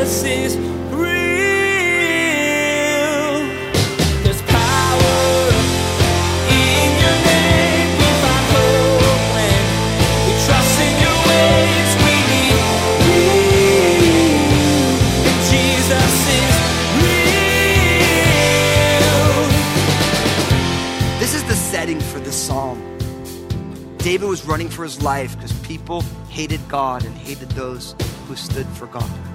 This is real. This power in your name, if I told you. We trusting you is meaning. We. It Jesus is real. This is the setting for the psalm. David was running for his life because people hated God and hated those who stood for God.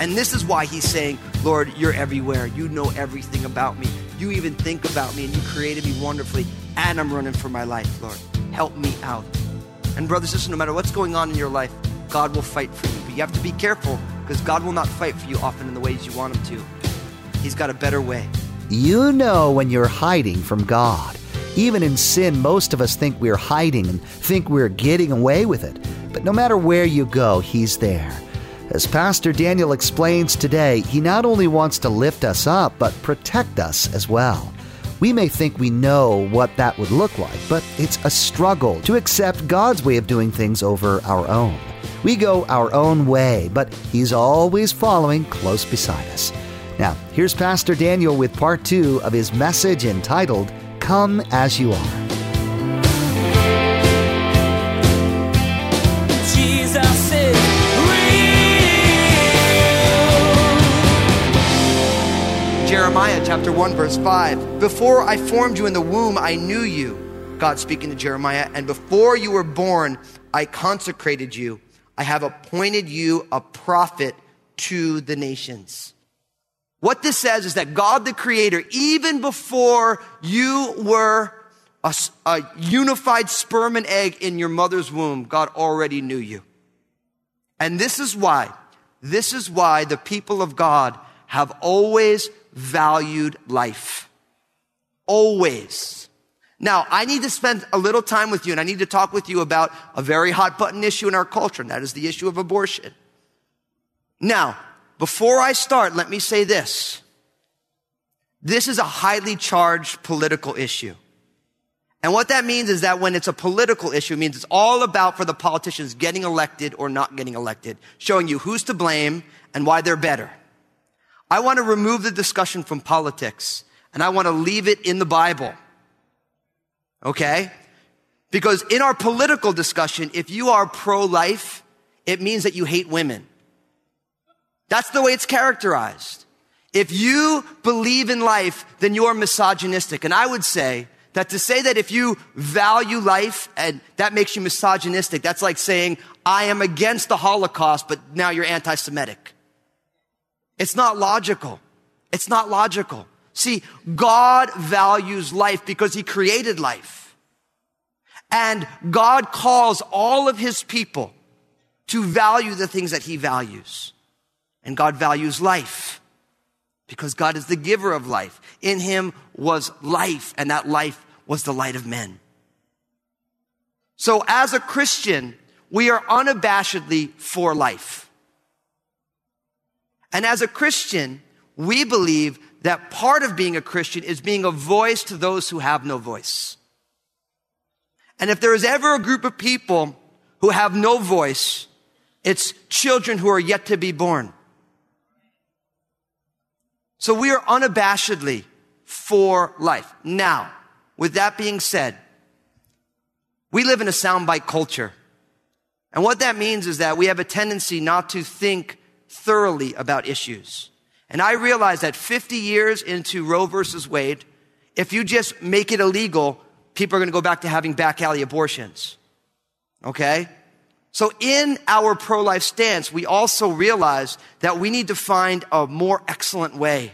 And this is why he's saying, Lord, you're everywhere. You know everything about me. You even think about me and you created me wonderfully. And I'm running for my life, Lord. Help me out. And, brothers sisters, no matter what's going on in your life, God will fight for you. But you have to be careful because God will not fight for you often in the ways you want Him to. He's got a better way. You know when you're hiding from God. Even in sin, most of us think we're hiding and think we're getting away with it. But no matter where you go, He's there. As Pastor Daniel explains today, he not only wants to lift us up, but protect us as well. We may think we know what that would look like, but it's a struggle to accept God's way of doing things over our own. We go our own way, but He's always following close beside us. Now, here's Pastor Daniel with part two of his message entitled, Come As You Are. Jeremiah chapter 1, verse 5. Before I formed you in the womb, I knew you. God speaking to Jeremiah. And before you were born, I consecrated you. I have appointed you a prophet to the nations. What this says is that God the Creator, even before you were a unified sperm and egg in your mother's womb, God already knew you. And this is why, this is why the people of God have always valued life. Always. Now, I need to spend a little time with you and I need to talk with you about a very hot button issue in our culture, and that is the issue of abortion. Now, before I start, let me say this. This is a highly charged political issue. And what that means is that when it's a political issue, it means it's all about for the politicians getting elected or not getting elected, showing you who's to blame and why they're better. I want to remove the discussion from politics and I want to leave it in the Bible. Okay? Because in our political discussion, if you are pro-life, it means that you hate women. That's the way it's characterized. If you believe in life, then you're misogynistic. And I would say that to say that if you value life and that makes you misogynistic, that's like saying, I am against the Holocaust, but now you're anti-Semitic. It's not logical. It's not logical. See, God values life because he created life. And God calls all of his people to value the things that he values. And God values life because God is the giver of life. In him was life, and that life was the light of men. So as a Christian, we are unabashedly for life. And as a Christian, we believe that part of being a Christian is being a voice to those who have no voice. And if there is ever a group of people who have no voice, it's children who are yet to be born. So we are unabashedly for life. Now, with that being said, we live in a soundbite culture. And what that means is that we have a tendency not to think thoroughly about issues. And I realize that 50 years into Roe versus Wade, if you just make it illegal, people are going to go back to having back alley abortions. Okay? So in our pro-life stance, we also realize that we need to find a more excellent way.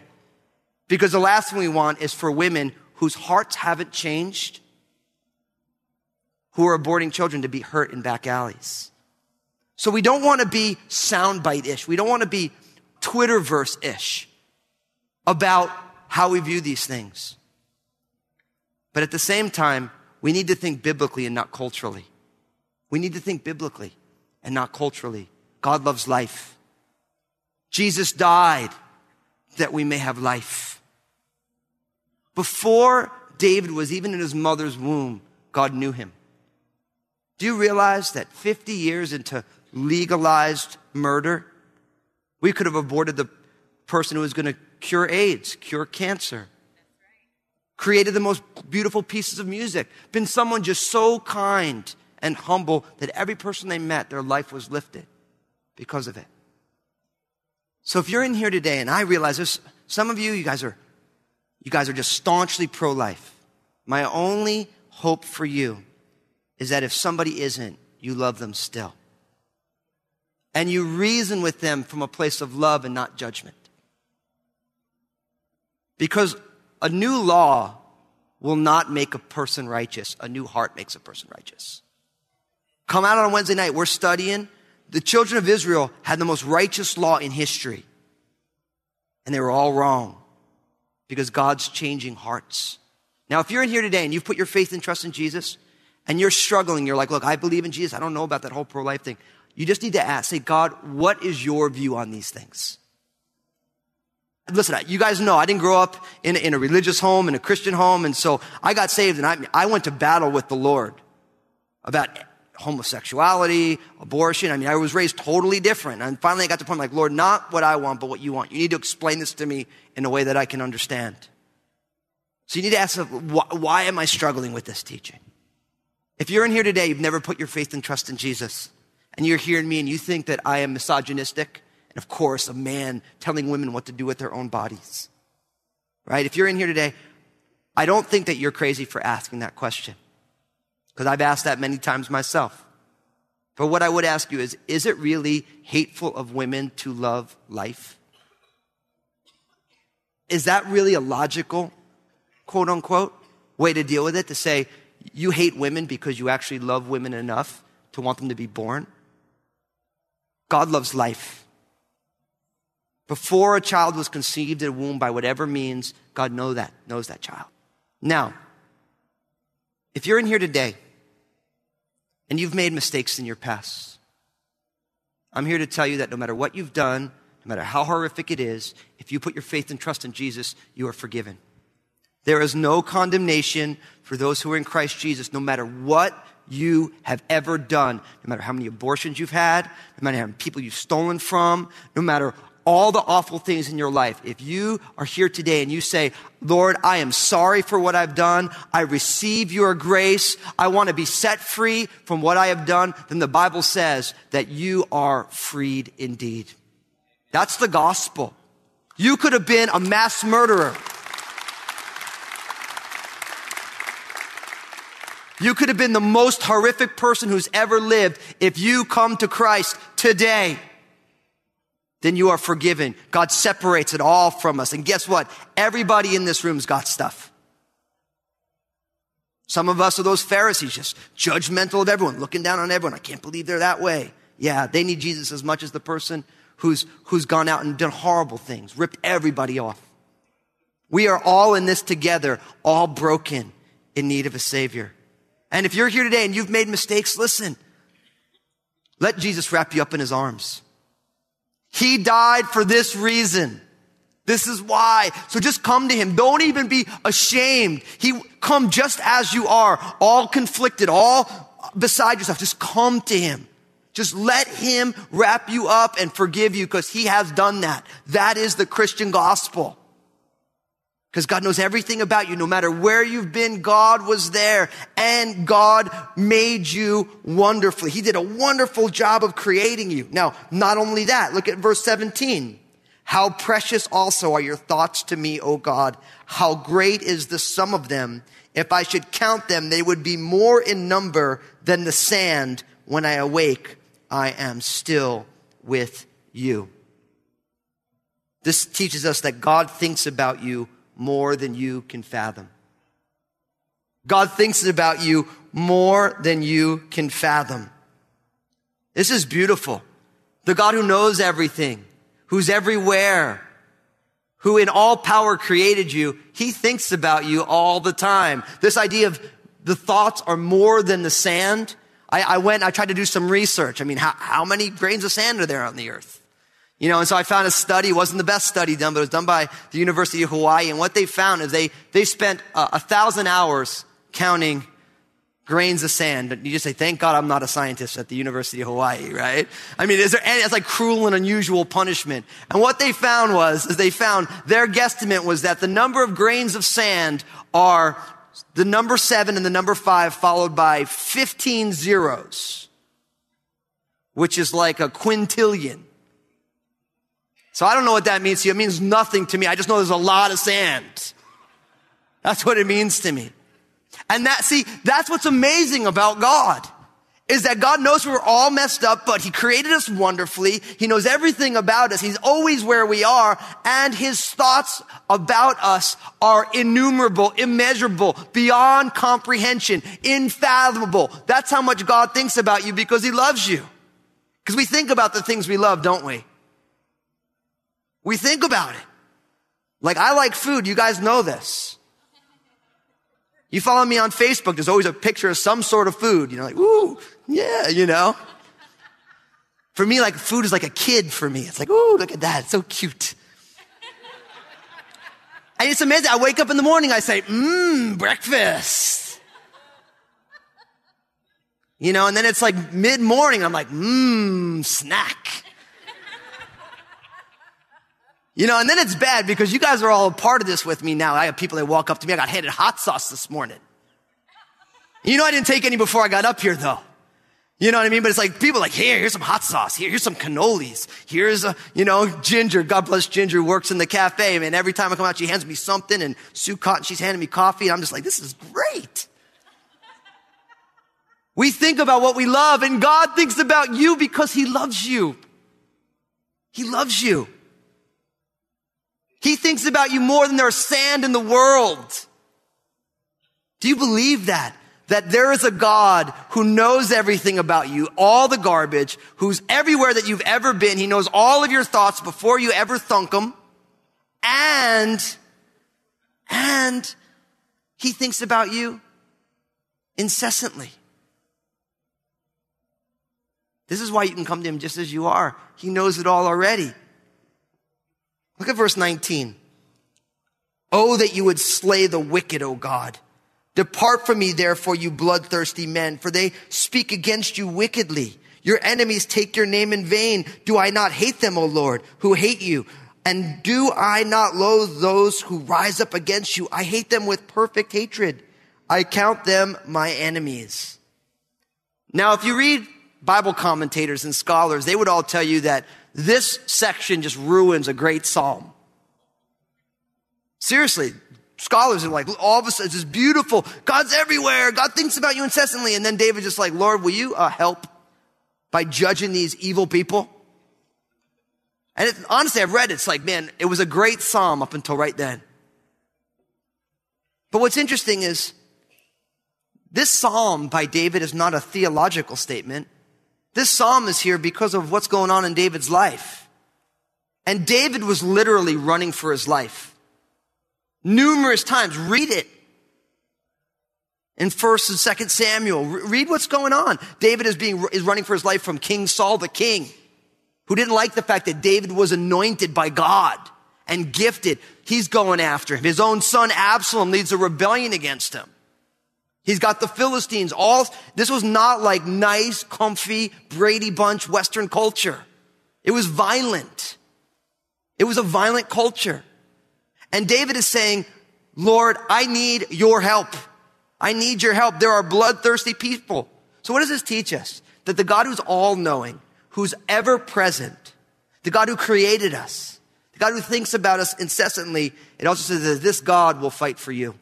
Because the last thing we want is for women whose hearts haven't changed, who are aborting children to be hurt in back alleys. So we don't want to be soundbite-ish. We don't want to be Twitterverse-ish about how we view these things. But at the same time, we need to think biblically and not culturally. We need to think biblically and not culturally. God loves life. Jesus died that we may have life. Before David was even in his mother's womb, God knew him. Do you realize that 50 years into legalized murder, We could have aborted the person who was going to cure AIDS, cure cancer. Created the most beautiful pieces of music. Been someone just so kind and humble that every person they met, their life was lifted because of it. So if you're in here today, and I realize there's some of you, you guys are, you guys are just staunchly pro-life. My only hope for you is that if somebody isn't, you love them still. And you reason with them from a place of love and not judgment. Because a new law will not make a person righteous. A new heart makes a person righteous. Come out on Wednesday night. We're studying. The children of Israel had the most righteous law in history. And they were all wrong because God's changing hearts. Now, if you're in here today and you've put your faith and trust in Jesus and you're struggling, you're like, look, I believe in Jesus. I don't know about that whole pro life thing. You just need to ask, say, God, what is your view on these things? Listen, you guys know I didn't grow up in, in a religious home, in a Christian home, and so I got saved and I, I went to battle with the Lord about homosexuality, abortion. I mean, I was raised totally different. And finally I got to the point like, Lord, not what I want, but what you want. You need to explain this to me in a way that I can understand. So you need to ask, why, why am I struggling with this teaching? If you're in here today, you've never put your faith and trust in Jesus, and you're hearing me and you think that I am misogynistic, and of course, a man telling women what to do with their own bodies, right? If you're in here today, I don't think that you're crazy for asking that question. Because I've asked that many times myself. But what I would ask you is, is it really hateful of women to love life? Is that really a logical, quote unquote, way to deal with it? To say, you hate women because you actually love women enough to want them to be born? God loves life. Before a child was conceived in a womb by whatever means, God know that, knows that child. Now, if you're in here today and you've made mistakes in your past, I'm here to tell you that no matter what you've done, no matter how horrific it is, if you put your faith and trust in Jesus, you are forgiven. There is no condemnation for those who are in Christ Jesus, no matter what you have ever done, no matter how many abortions you've had, no matter how many people you've stolen from, no matter all the awful things in your life, if you are here today and you say, Lord, I am sorry for what I've done. I receive your grace. I want to be set free from what I have done, then the Bible says that you are freed indeed. That's the gospel. You could have been a mass murderer. You could have been the most horrific person who's ever lived if you come to Christ today then you are forgiven. God separates it all from us. And guess what? Everybody in this room's got stuff. Some of us are those Pharisees, just judgmental of everyone, looking down on everyone. I can't believe they're that way. Yeah, they need Jesus as much as the person who's, who's gone out and done horrible things, ripped everybody off. We are all in this together, all broken in need of a savior. And if you're here today and you've made mistakes, listen, let Jesus wrap you up in his arms. He died for this reason. This is why. So just come to him. Don't even be ashamed. He come just as you are, all conflicted, all beside yourself. Just come to him. Just let him wrap you up and forgive you because he has done that. That is the Christian gospel. Because God knows everything about you. No matter where you've been, God was there and God made you wonderfully. He did a wonderful job of creating you. Now, not only that, look at verse 17. How precious also are your thoughts to me, O God. How great is the sum of them. If I should count them, they would be more in number than the sand. When I awake, I am still with you. This teaches us that God thinks about you more than you can fathom. God thinks about you more than you can fathom. This is beautiful. The God who knows everything, who's everywhere, who in all power created you, he thinks about you all the time. This idea of the thoughts are more than the sand. I, I went, I tried to do some research. I mean, how, how many grains of sand are there on the earth? You know, and so I found a study, it wasn't the best study done, but it was done by the University of Hawaii. And what they found is they, they spent uh, a thousand hours counting grains of sand. And you just say, thank God I'm not a scientist at the University of Hawaii, right? I mean, is there any, it's like cruel and unusual punishment. And what they found was, is they found their guesstimate was that the number of grains of sand are the number seven and the number five followed by 15 zeros, which is like a quintillion. So I don't know what that means to you. It means nothing to me. I just know there's a lot of sand. That's what it means to me. And that, see, that's what's amazing about God. Is that God knows we're all messed up, but He created us wonderfully. He knows everything about us. He's always where we are. And His thoughts about us are innumerable, immeasurable, beyond comprehension, infathomable. That's how much God thinks about you because He loves you. Because we think about the things we love, don't we? We think about it. Like, I like food. You guys know this. You follow me on Facebook, there's always a picture of some sort of food. You know, like, ooh, yeah, you know. For me, like, food is like a kid for me. It's like, ooh, look at that. It's so cute. And it's amazing. I wake up in the morning, I say, mmm, breakfast. You know, and then it's like mid morning, I'm like, mmm, snack. You know, and then it's bad because you guys are all a part of this with me now. I have people that walk up to me. I got handed hot sauce this morning. You know, I didn't take any before I got up here though. You know what I mean? But it's like people like, here, here's some hot sauce. Here, here's some cannolis. Here's a, you know, Ginger. God bless Ginger works in the cafe. Man, every time I come out, she hands me something and Sue Cotton, she's handing me coffee. And I'm just like, this is great. We think about what we love and God thinks about you because he loves you. He loves you. He thinks about you more than there's sand in the world. Do you believe that? That there is a God who knows everything about you, all the garbage, who's everywhere that you've ever been. He knows all of your thoughts before you ever thunk them. And, and he thinks about you incessantly. This is why you can come to him just as you are. He knows it all already. Look at verse 19. Oh, that you would slay the wicked, O God. Depart from me, therefore, you bloodthirsty men, for they speak against you wickedly. Your enemies take your name in vain. Do I not hate them, O Lord, who hate you? And do I not loathe those who rise up against you? I hate them with perfect hatred. I count them my enemies. Now, if you read Bible commentators and scholars, they would all tell you that this section just ruins a great psalm. Seriously, scholars are like, all of a sudden, it's beautiful. God's everywhere. God thinks about you incessantly. And then David just like, Lord, will you uh, help by judging these evil people? And it, honestly, I've read it. It's like, man, it was a great psalm up until right then. But what's interesting is this psalm by David is not a theological statement. This psalm is here because of what's going on in David's life. And David was literally running for his life. Numerous times. Read it. In 1st and 2nd Samuel. Read what's going on. David is being, is running for his life from King Saul the king, who didn't like the fact that David was anointed by God and gifted. He's going after him. His own son Absalom leads a rebellion against him. He's got the Philistines. All, this was not like nice, comfy, Brady Bunch Western culture. It was violent. It was a violent culture. And David is saying, Lord, I need your help. I need your help. There are bloodthirsty people. So what does this teach us? That the God who's all knowing, who's ever present, the God who created us, the God who thinks about us incessantly, it also says that this God will fight for you.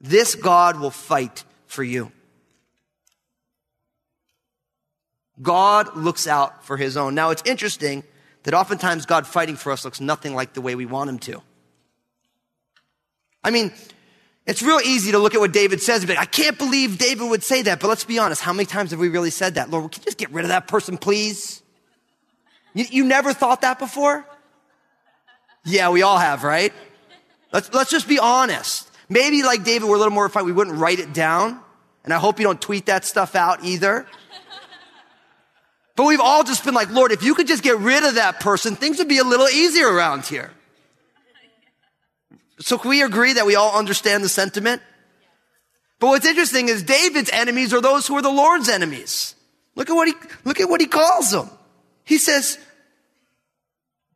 This God will fight for you. God looks out for his own. Now it's interesting that oftentimes God fighting for us looks nothing like the way we want him to. I mean, it's real easy to look at what David says and be like, I can't believe David would say that. But let's be honest, how many times have we really said that? Lord, can you just get rid of that person, please? You, you never thought that before? Yeah, we all have, right? Let's, let's just be honest. Maybe like David, we're a little more refined. We wouldn't write it down. And I hope you don't tweet that stuff out either. But we've all just been like, Lord, if you could just get rid of that person, things would be a little easier around here. So can we agree that we all understand the sentiment? But what's interesting is David's enemies are those who are the Lord's enemies. Look at what he, look at what he calls them. He says,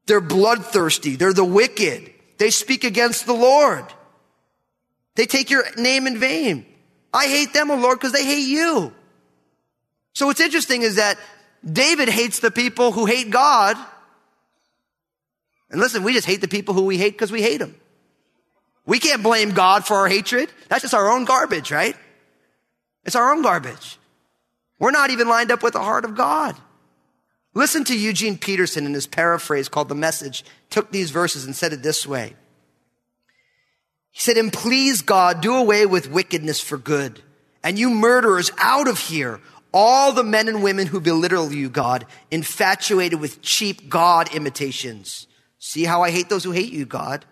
they're bloodthirsty. They're the wicked. They speak against the Lord. They take your name in vain. I hate them, O Lord, because they hate you. So what's interesting is that David hates the people who hate God. And listen, we just hate the people who we hate because we hate them. We can't blame God for our hatred. That's just our own garbage, right? It's our own garbage. We're not even lined up with the heart of God. Listen to Eugene Peterson in his paraphrase called The Message, took these verses and said it this way. He said, and please God, do away with wickedness for good. And you murderers out of here, all the men and women who belittle you, God, infatuated with cheap God imitations. See how I hate those who hate you, God.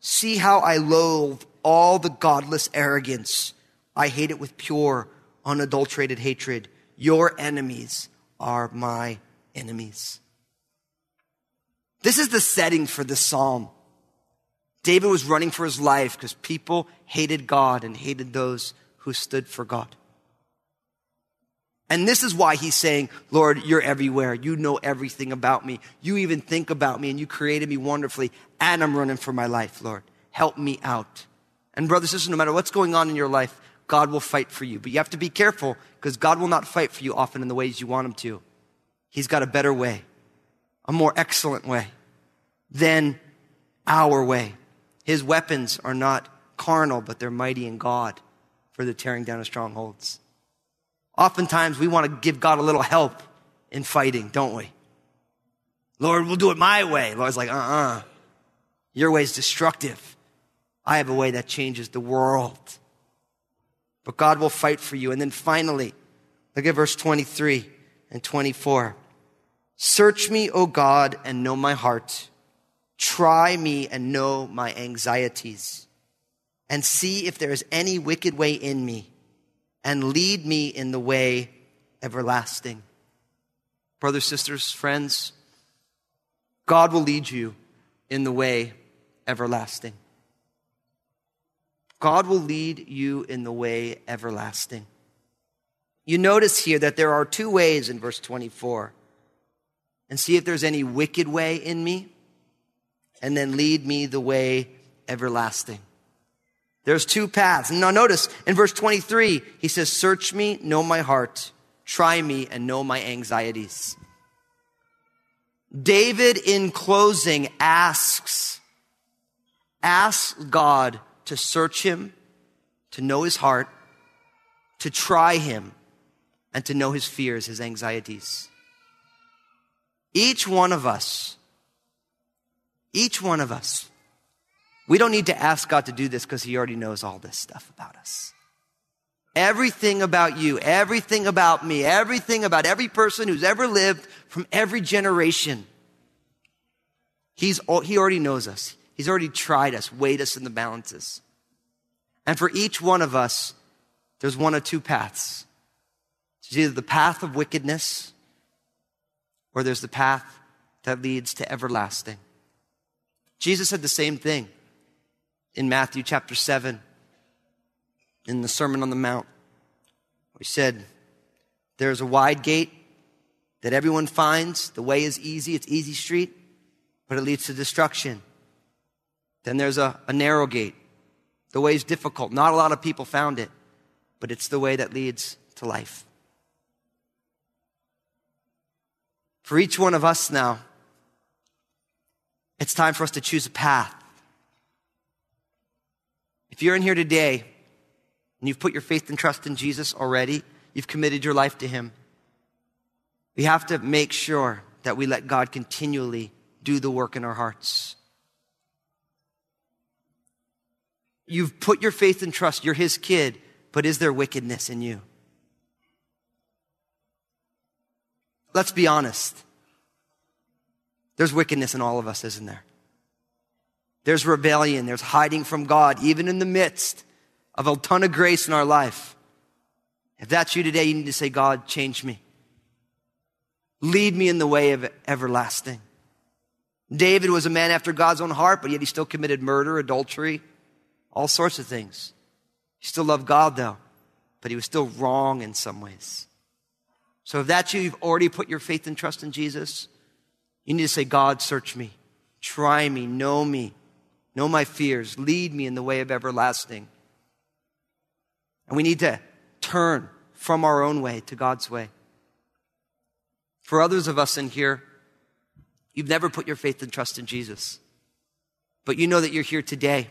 See how I loathe all the godless arrogance. I hate it with pure, unadulterated hatred. Your enemies are my enemies. This is the setting for this psalm. David was running for his life because people hated God and hated those who stood for God. And this is why he's saying, Lord, you're everywhere. You know everything about me. You even think about me and you created me wonderfully. And I'm running for my life, Lord. Help me out. And brothers and sisters, no matter what's going on in your life, God will fight for you. But you have to be careful because God will not fight for you often in the ways you want him to. He's got a better way, a more excellent way than our way. His weapons are not carnal, but they're mighty in God for the tearing down of strongholds. Oftentimes we want to give God a little help in fighting, don't we? Lord, we'll do it my way. Lord's like, uh uh-uh. uh Your way is destructive. I have a way that changes the world. But God will fight for you. And then finally, look at verse 23 and 24. Search me, O God, and know my heart. Try me and know my anxieties. And see if there is any wicked way in me and lead me in the way everlasting. Brothers, sisters, friends, God will lead you in the way everlasting. God will lead you in the way everlasting. You notice here that there are two ways in verse 24. And see if there's any wicked way in me, and then lead me the way everlasting. There's two paths. Now notice in verse 23, he says, search me, know my heart, try me and know my anxieties. David in closing asks, asks God to search him, to know his heart, to try him, and to know his fears, his anxieties. Each one of us, each one of us we don't need to ask God to do this because He already knows all this stuff about us. Everything about you, everything about me, everything about every person who's ever lived from every generation. He's, he already knows us. He's already tried us, weighed us in the balances. And for each one of us, there's one of two paths. It's either the path of wickedness or there's the path that leads to everlasting. Jesus said the same thing in Matthew chapter 7 in the Sermon on the Mount. He said, There's a wide gate that everyone finds. The way is easy, it's easy street, but it leads to destruction. Then there's a, a narrow gate. The way is difficult. Not a lot of people found it, but it's the way that leads to life. For each one of us now, it's time for us to choose a path if you're in here today and you've put your faith and trust in Jesus already, you've committed your life to Him, we have to make sure that we let God continually do the work in our hearts. You've put your faith and trust, you're His kid, but is there wickedness in you? Let's be honest. There's wickedness in all of us, isn't there? There's rebellion. There's hiding from God, even in the midst of a ton of grace in our life. If that's you today, you need to say, God, change me. Lead me in the way of everlasting. David was a man after God's own heart, but yet he still committed murder, adultery, all sorts of things. He still loved God, though. but he was still wrong in some ways. So if that's you, you've already put your faith and trust in Jesus, you need to say, God, search me, try me, know me, know my fears, lead me in the way of everlasting. And we need to turn from our own way to God's way. For others of us in here, you've never put your faith and trust in Jesus. But you know that you're here today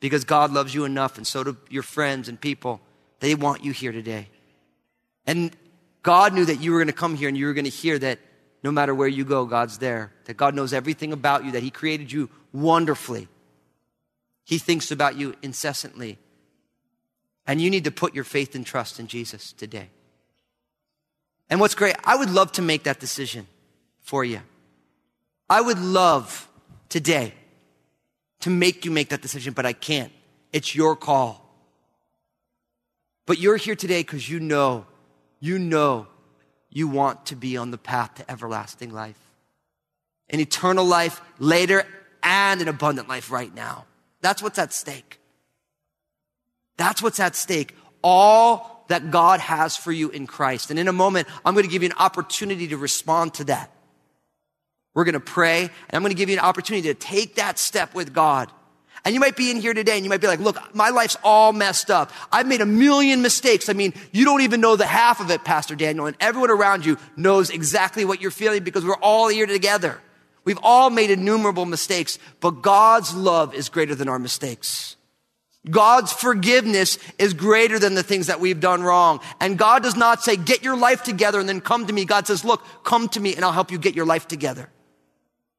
because God loves you enough, and so do your friends and people. They want you here today. And God knew that you were going to come here and you were going to hear that no matter where you go, God's there. That God knows everything about you, that He created you wonderfully. He thinks about you incessantly. And you need to put your faith and trust in Jesus today. And what's great, I would love to make that decision for you. I would love today to make you make that decision, but I can't. It's your call. But you're here today because you know, you know you want to be on the path to everlasting life. An eternal life later and an abundant life right now. That's what's at stake. That's what's at stake. All that God has for you in Christ. And in a moment, I'm going to give you an opportunity to respond to that. We're going to pray, and I'm going to give you an opportunity to take that step with God. And you might be in here today and you might be like, look, my life's all messed up. I've made a million mistakes. I mean, you don't even know the half of it, Pastor Daniel, and everyone around you knows exactly what you're feeling because we're all here together. We've all made innumerable mistakes, but God's love is greater than our mistakes. God's forgiveness is greater than the things that we've done wrong. And God does not say, get your life together and then come to me. God says, look, come to me and I'll help you get your life together.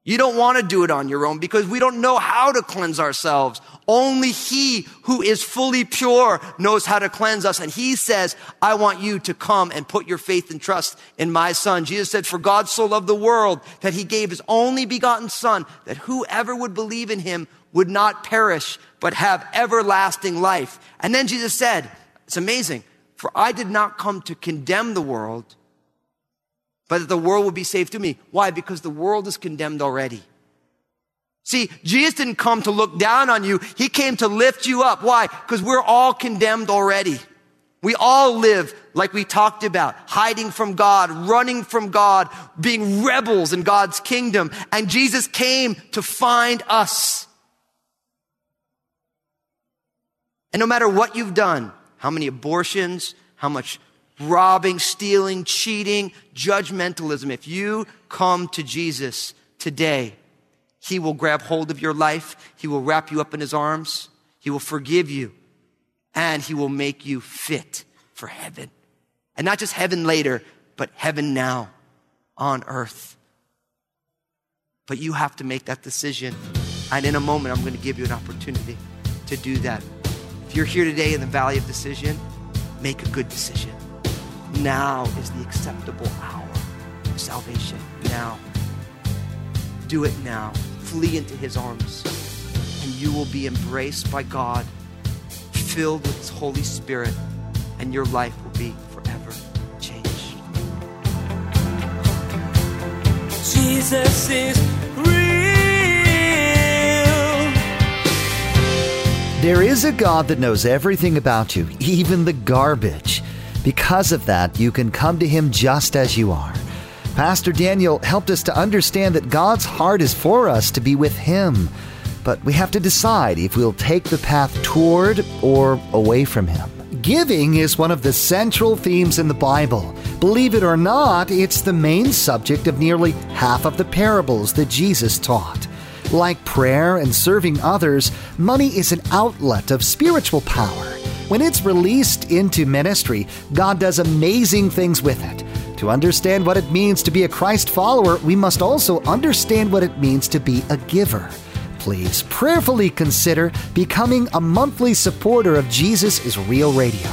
You don't want to do it on your own because we don't know how to cleanse ourselves. Only He who is fully pure knows how to cleanse us. And He says, I want you to come and put your faith and trust in my Son. Jesus said, For God so loved the world that He gave His only begotten Son, that whoever would believe in Him would not perish, but have everlasting life. And then Jesus said, It's amazing, for I did not come to condemn the world but that the world will be saved through me. Why? Because the world is condemned already. See, Jesus didn't come to look down on you. He came to lift you up. Why? Because we're all condemned already. We all live like we talked about, hiding from God, running from God, being rebels in God's kingdom. And Jesus came to find us. And no matter what you've done, how many abortions, how much robbing, stealing, cheating, judgmentalism. If you come to Jesus today, He will grab hold of your life. He will wrap you up in His arms. He will forgive you and He will make you fit for heaven. And not just heaven later, but heaven now on earth. But you have to make that decision. And in a moment, I'm going to give you an opportunity to do that. If you're here today in the valley of decision, make a good decision. Now is the acceptable hour of salvation. Now. Do it now. Flee into his arms, and you will be embraced by God, filled with his Holy Spirit, and your life will be forever changed. Jesus is real. There is a God that knows everything about you, even the garbage. Because of that, you can come to Him just as you are. Pastor Daniel helped us to understand that God's heart is for us to be with Him, but we have to decide if we'll take the path toward or away from Him. Giving is one of the central themes in the Bible. Believe it or not, it's the main subject of nearly half of the parables that Jesus taught. Like prayer and serving others, money is an outlet of spiritual power. When it's released into ministry, God does amazing things with it. To understand what it means to be a Christ follower, we must also understand what it means to be a giver. Please prayerfully consider becoming a monthly supporter of Jesus is Real Radio.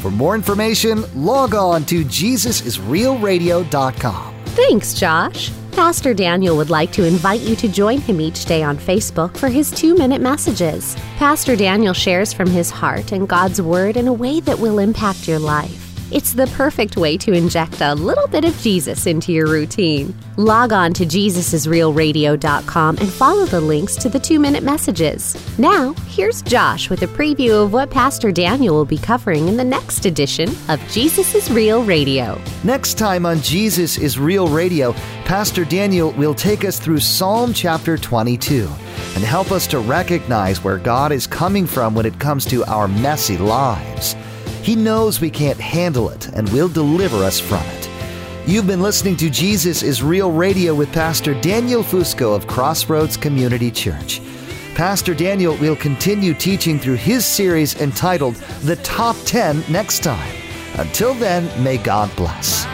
For more information, log on to JesusIsRealRadio.com. Thanks, Josh. Pastor Daniel would like to invite you to join him each day on Facebook for his two minute messages. Pastor Daniel shares from his heart and God's Word in a way that will impact your life. It's the perfect way to inject a little bit of Jesus into your routine. Log on to JesusIsRealRadio.com and follow the links to the two minute messages. Now, here's Josh with a preview of what Pastor Daniel will be covering in the next edition of Jesus is Real Radio. Next time on Jesus is Real Radio, Pastor Daniel will take us through Psalm chapter 22 and help us to recognize where God is coming from when it comes to our messy lives. He knows we can't handle it and will deliver us from it. You've been listening to Jesus is Real Radio with Pastor Daniel Fusco of Crossroads Community Church. Pastor Daniel will continue teaching through his series entitled The Top 10 next time. Until then, may God bless.